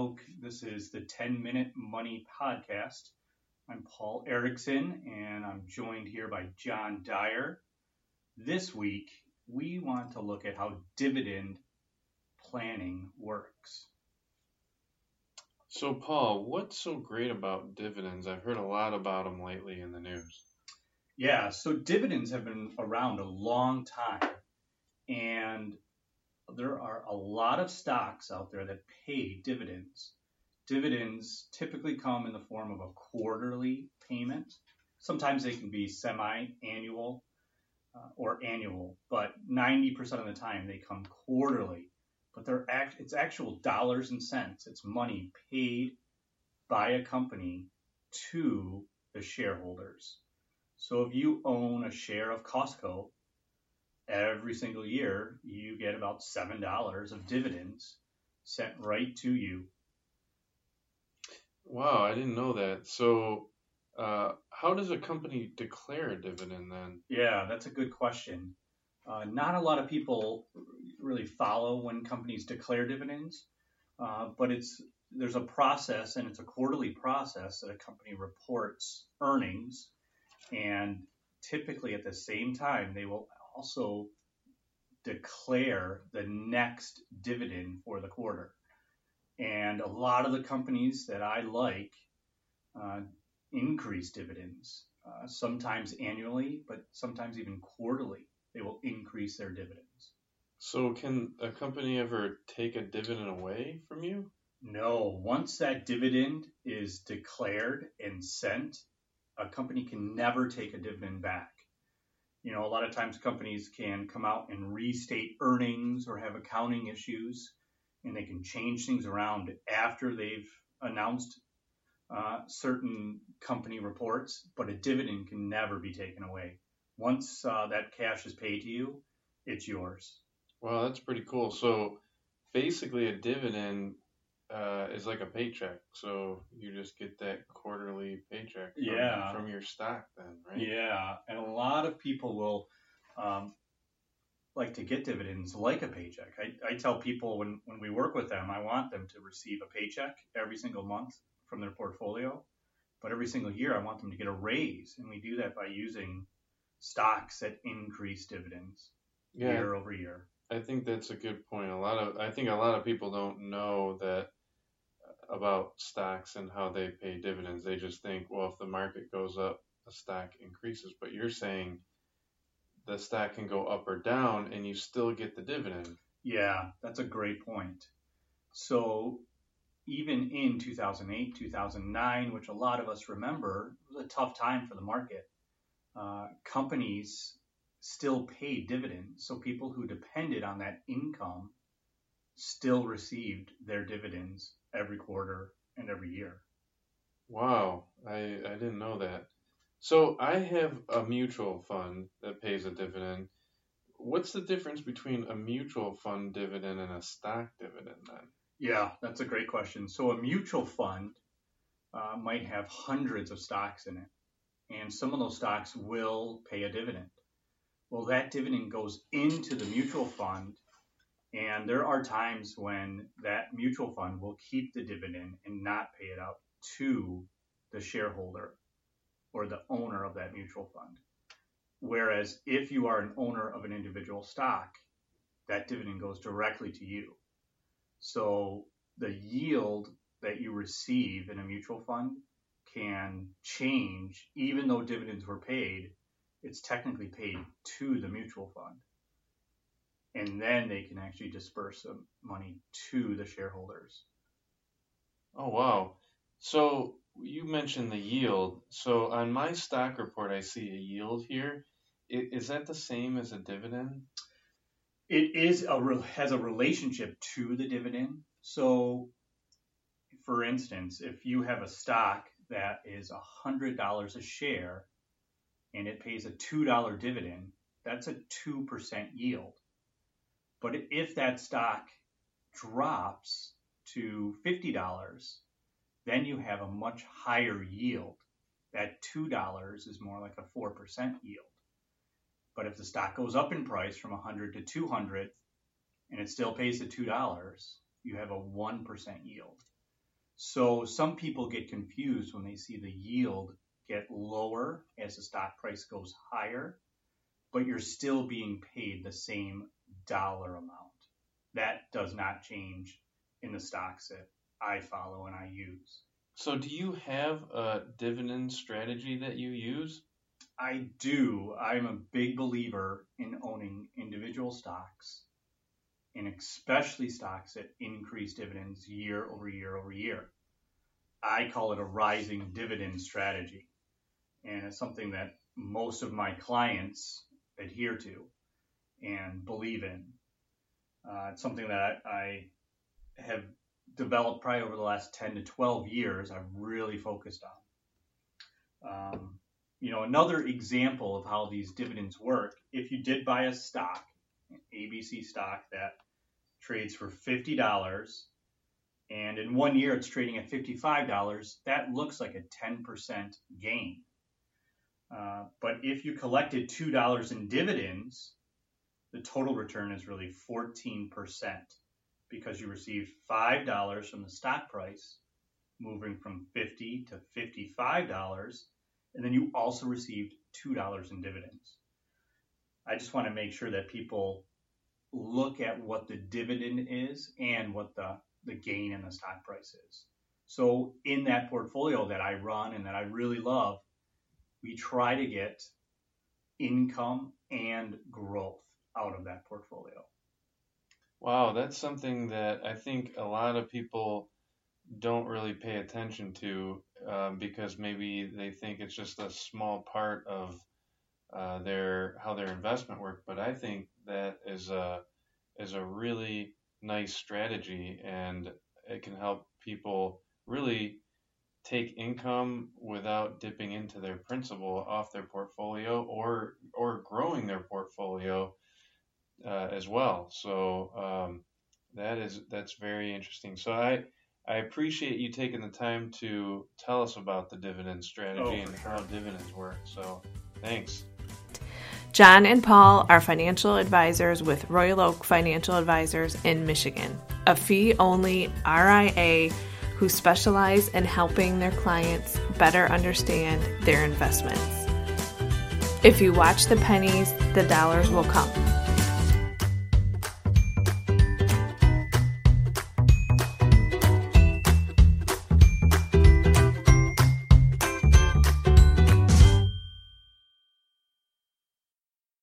Oak. This is the 10 Minute Money Podcast. I'm Paul Erickson and I'm joined here by John Dyer. This week, we want to look at how dividend planning works. So, Paul, what's so great about dividends? I've heard a lot about them lately in the news. Yeah, so dividends have been around a long time, and there are a lot of stocks out there that pay dividends. Dividends typically come in the form of a quarterly payment. Sometimes they can be semi annual uh, or annual, but 90% of the time they come quarterly. But they're act- it's actual dollars and cents. It's money paid by a company to the shareholders. So if you own a share of Costco, every single year you get about seven dollars of dividends sent right to you. Wow, I didn't know that. So, uh, how does a company declare a dividend then? Yeah, that's a good question. Uh, not a lot of people really follow when companies declare dividends, uh, but it's there's a process and it's a quarterly process that a company reports earnings, and typically at the same time they will also declare the next dividend for the quarter. And a lot of the companies that I like uh, increase dividends, uh, sometimes annually, but sometimes even quarterly. They will increase their dividends. So, can a company ever take a dividend away from you? No. Once that dividend is declared and sent, a company can never take a dividend back. You know, a lot of times companies can come out and restate earnings or have accounting issues, and they can change things around after they've announced uh, certain company reports, but a dividend can never be taken away. Once uh, that cash is paid to you, it's yours. Wow, that's pretty cool. So basically, a dividend uh, is like a paycheck. So you just get that quarterly paycheck from, Yeah. from your stock then, right? Yeah, and a lot of people will um, like to get dividends like a paycheck. I, I tell people when, when we work with them, I want them to receive a paycheck every single month from their portfolio, but every single year I want them to get a raise, and we do that by using stocks that increase dividends Yeah, year over year. I think that's a good point. A lot of I think a lot of people don't know that about stocks and how they pay dividends. They just think, well, if the market goes up, a stock increases. But you're saying the stock can go up or down and you still get the dividend. Yeah, that's a great point. So even in 2008, 2009, which a lot of us remember, was a tough time for the market. Uh, companies still paid dividends, so people who depended on that income still received their dividends every quarter and every year. Wow, I, I didn't know that. So I have a mutual fund that pays a dividend. What's the difference between a mutual fund dividend and a stock dividend then? Yeah, that's a great question. So a mutual fund uh, might have hundreds of stocks in it, and some of those stocks will pay a dividend. Well, that dividend goes into the mutual fund, and there are times when that mutual fund will keep the dividend and not pay it out to the shareholder or the owner of that mutual fund. Whereas if you are an owner of an individual stock, that dividend goes directly to you. So the yield that you receive in a mutual fund can change even though dividends were paid. It's technically paid to the mutual fund. And then they can actually disperse some money to the shareholders. Oh, wow. So you mentioned the yield. So on my stock report, I see a yield here. I- that the same as a dividend? It is a has a relationship to the dividend. So, for instance, if you have a stock that is hundred dollars a share, and it pays a two dollar dividend, that's a two percent yield. But if that stock drops to fifty dollars, then you have a much higher yield. That two dollars is more like a four percent yield. But if the stock goes up in price from 100 to 200 and it still pays the $2, you have a 1% yield. So some people get confused when they see the yield get lower as the stock price goes higher, but you're still being paid the same dollar amount. That does not change in the stocks that I follow and I use. So, do you have a dividend strategy that you use? I do. I'm a big believer in owning individual stocks and especially stocks that increase dividends year over year over year. I call it a rising dividend strategy. And it's something that most of my clients adhere to and believe in. Uh, it's something that I have developed probably over the last 10 to 12 years. I've really focused on. Um, you know, another example of how these dividends work, if you did buy a stock, an ABC stock that trades for $50 and in one year it's trading at $55, that looks like a 10% gain. Uh, but if you collected $2 in dividends, the total return is really 14% because you received $5 from the stock price, moving from 50 to $55, and then you also received $2 in dividends. I just want to make sure that people look at what the dividend is and what the, the gain in the stock price is. So in that portfolio that I run and that I really love, we try to get income and growth out of that portfolio. Wow, that's something that I think a lot of people don't really pay attention to um, because maybe they think it's just a small part of uh, their how their investment work. But I think that is a is a really nice strategy, and it can help people really take income without dipping into their principal off their portfolio or or growing their portfolio uh, as well. So um, that is that's very interesting. So I I appreciate you taking the time to tell us about the dividend strategy oh, and how dividends work. So thanks. John and Paul are financial advisors with Royal Oak Financial Advisors in Michigan, a fee only RIA who specialize in helping their clients better understand their investments. If you watch the pennies, the dollars will come.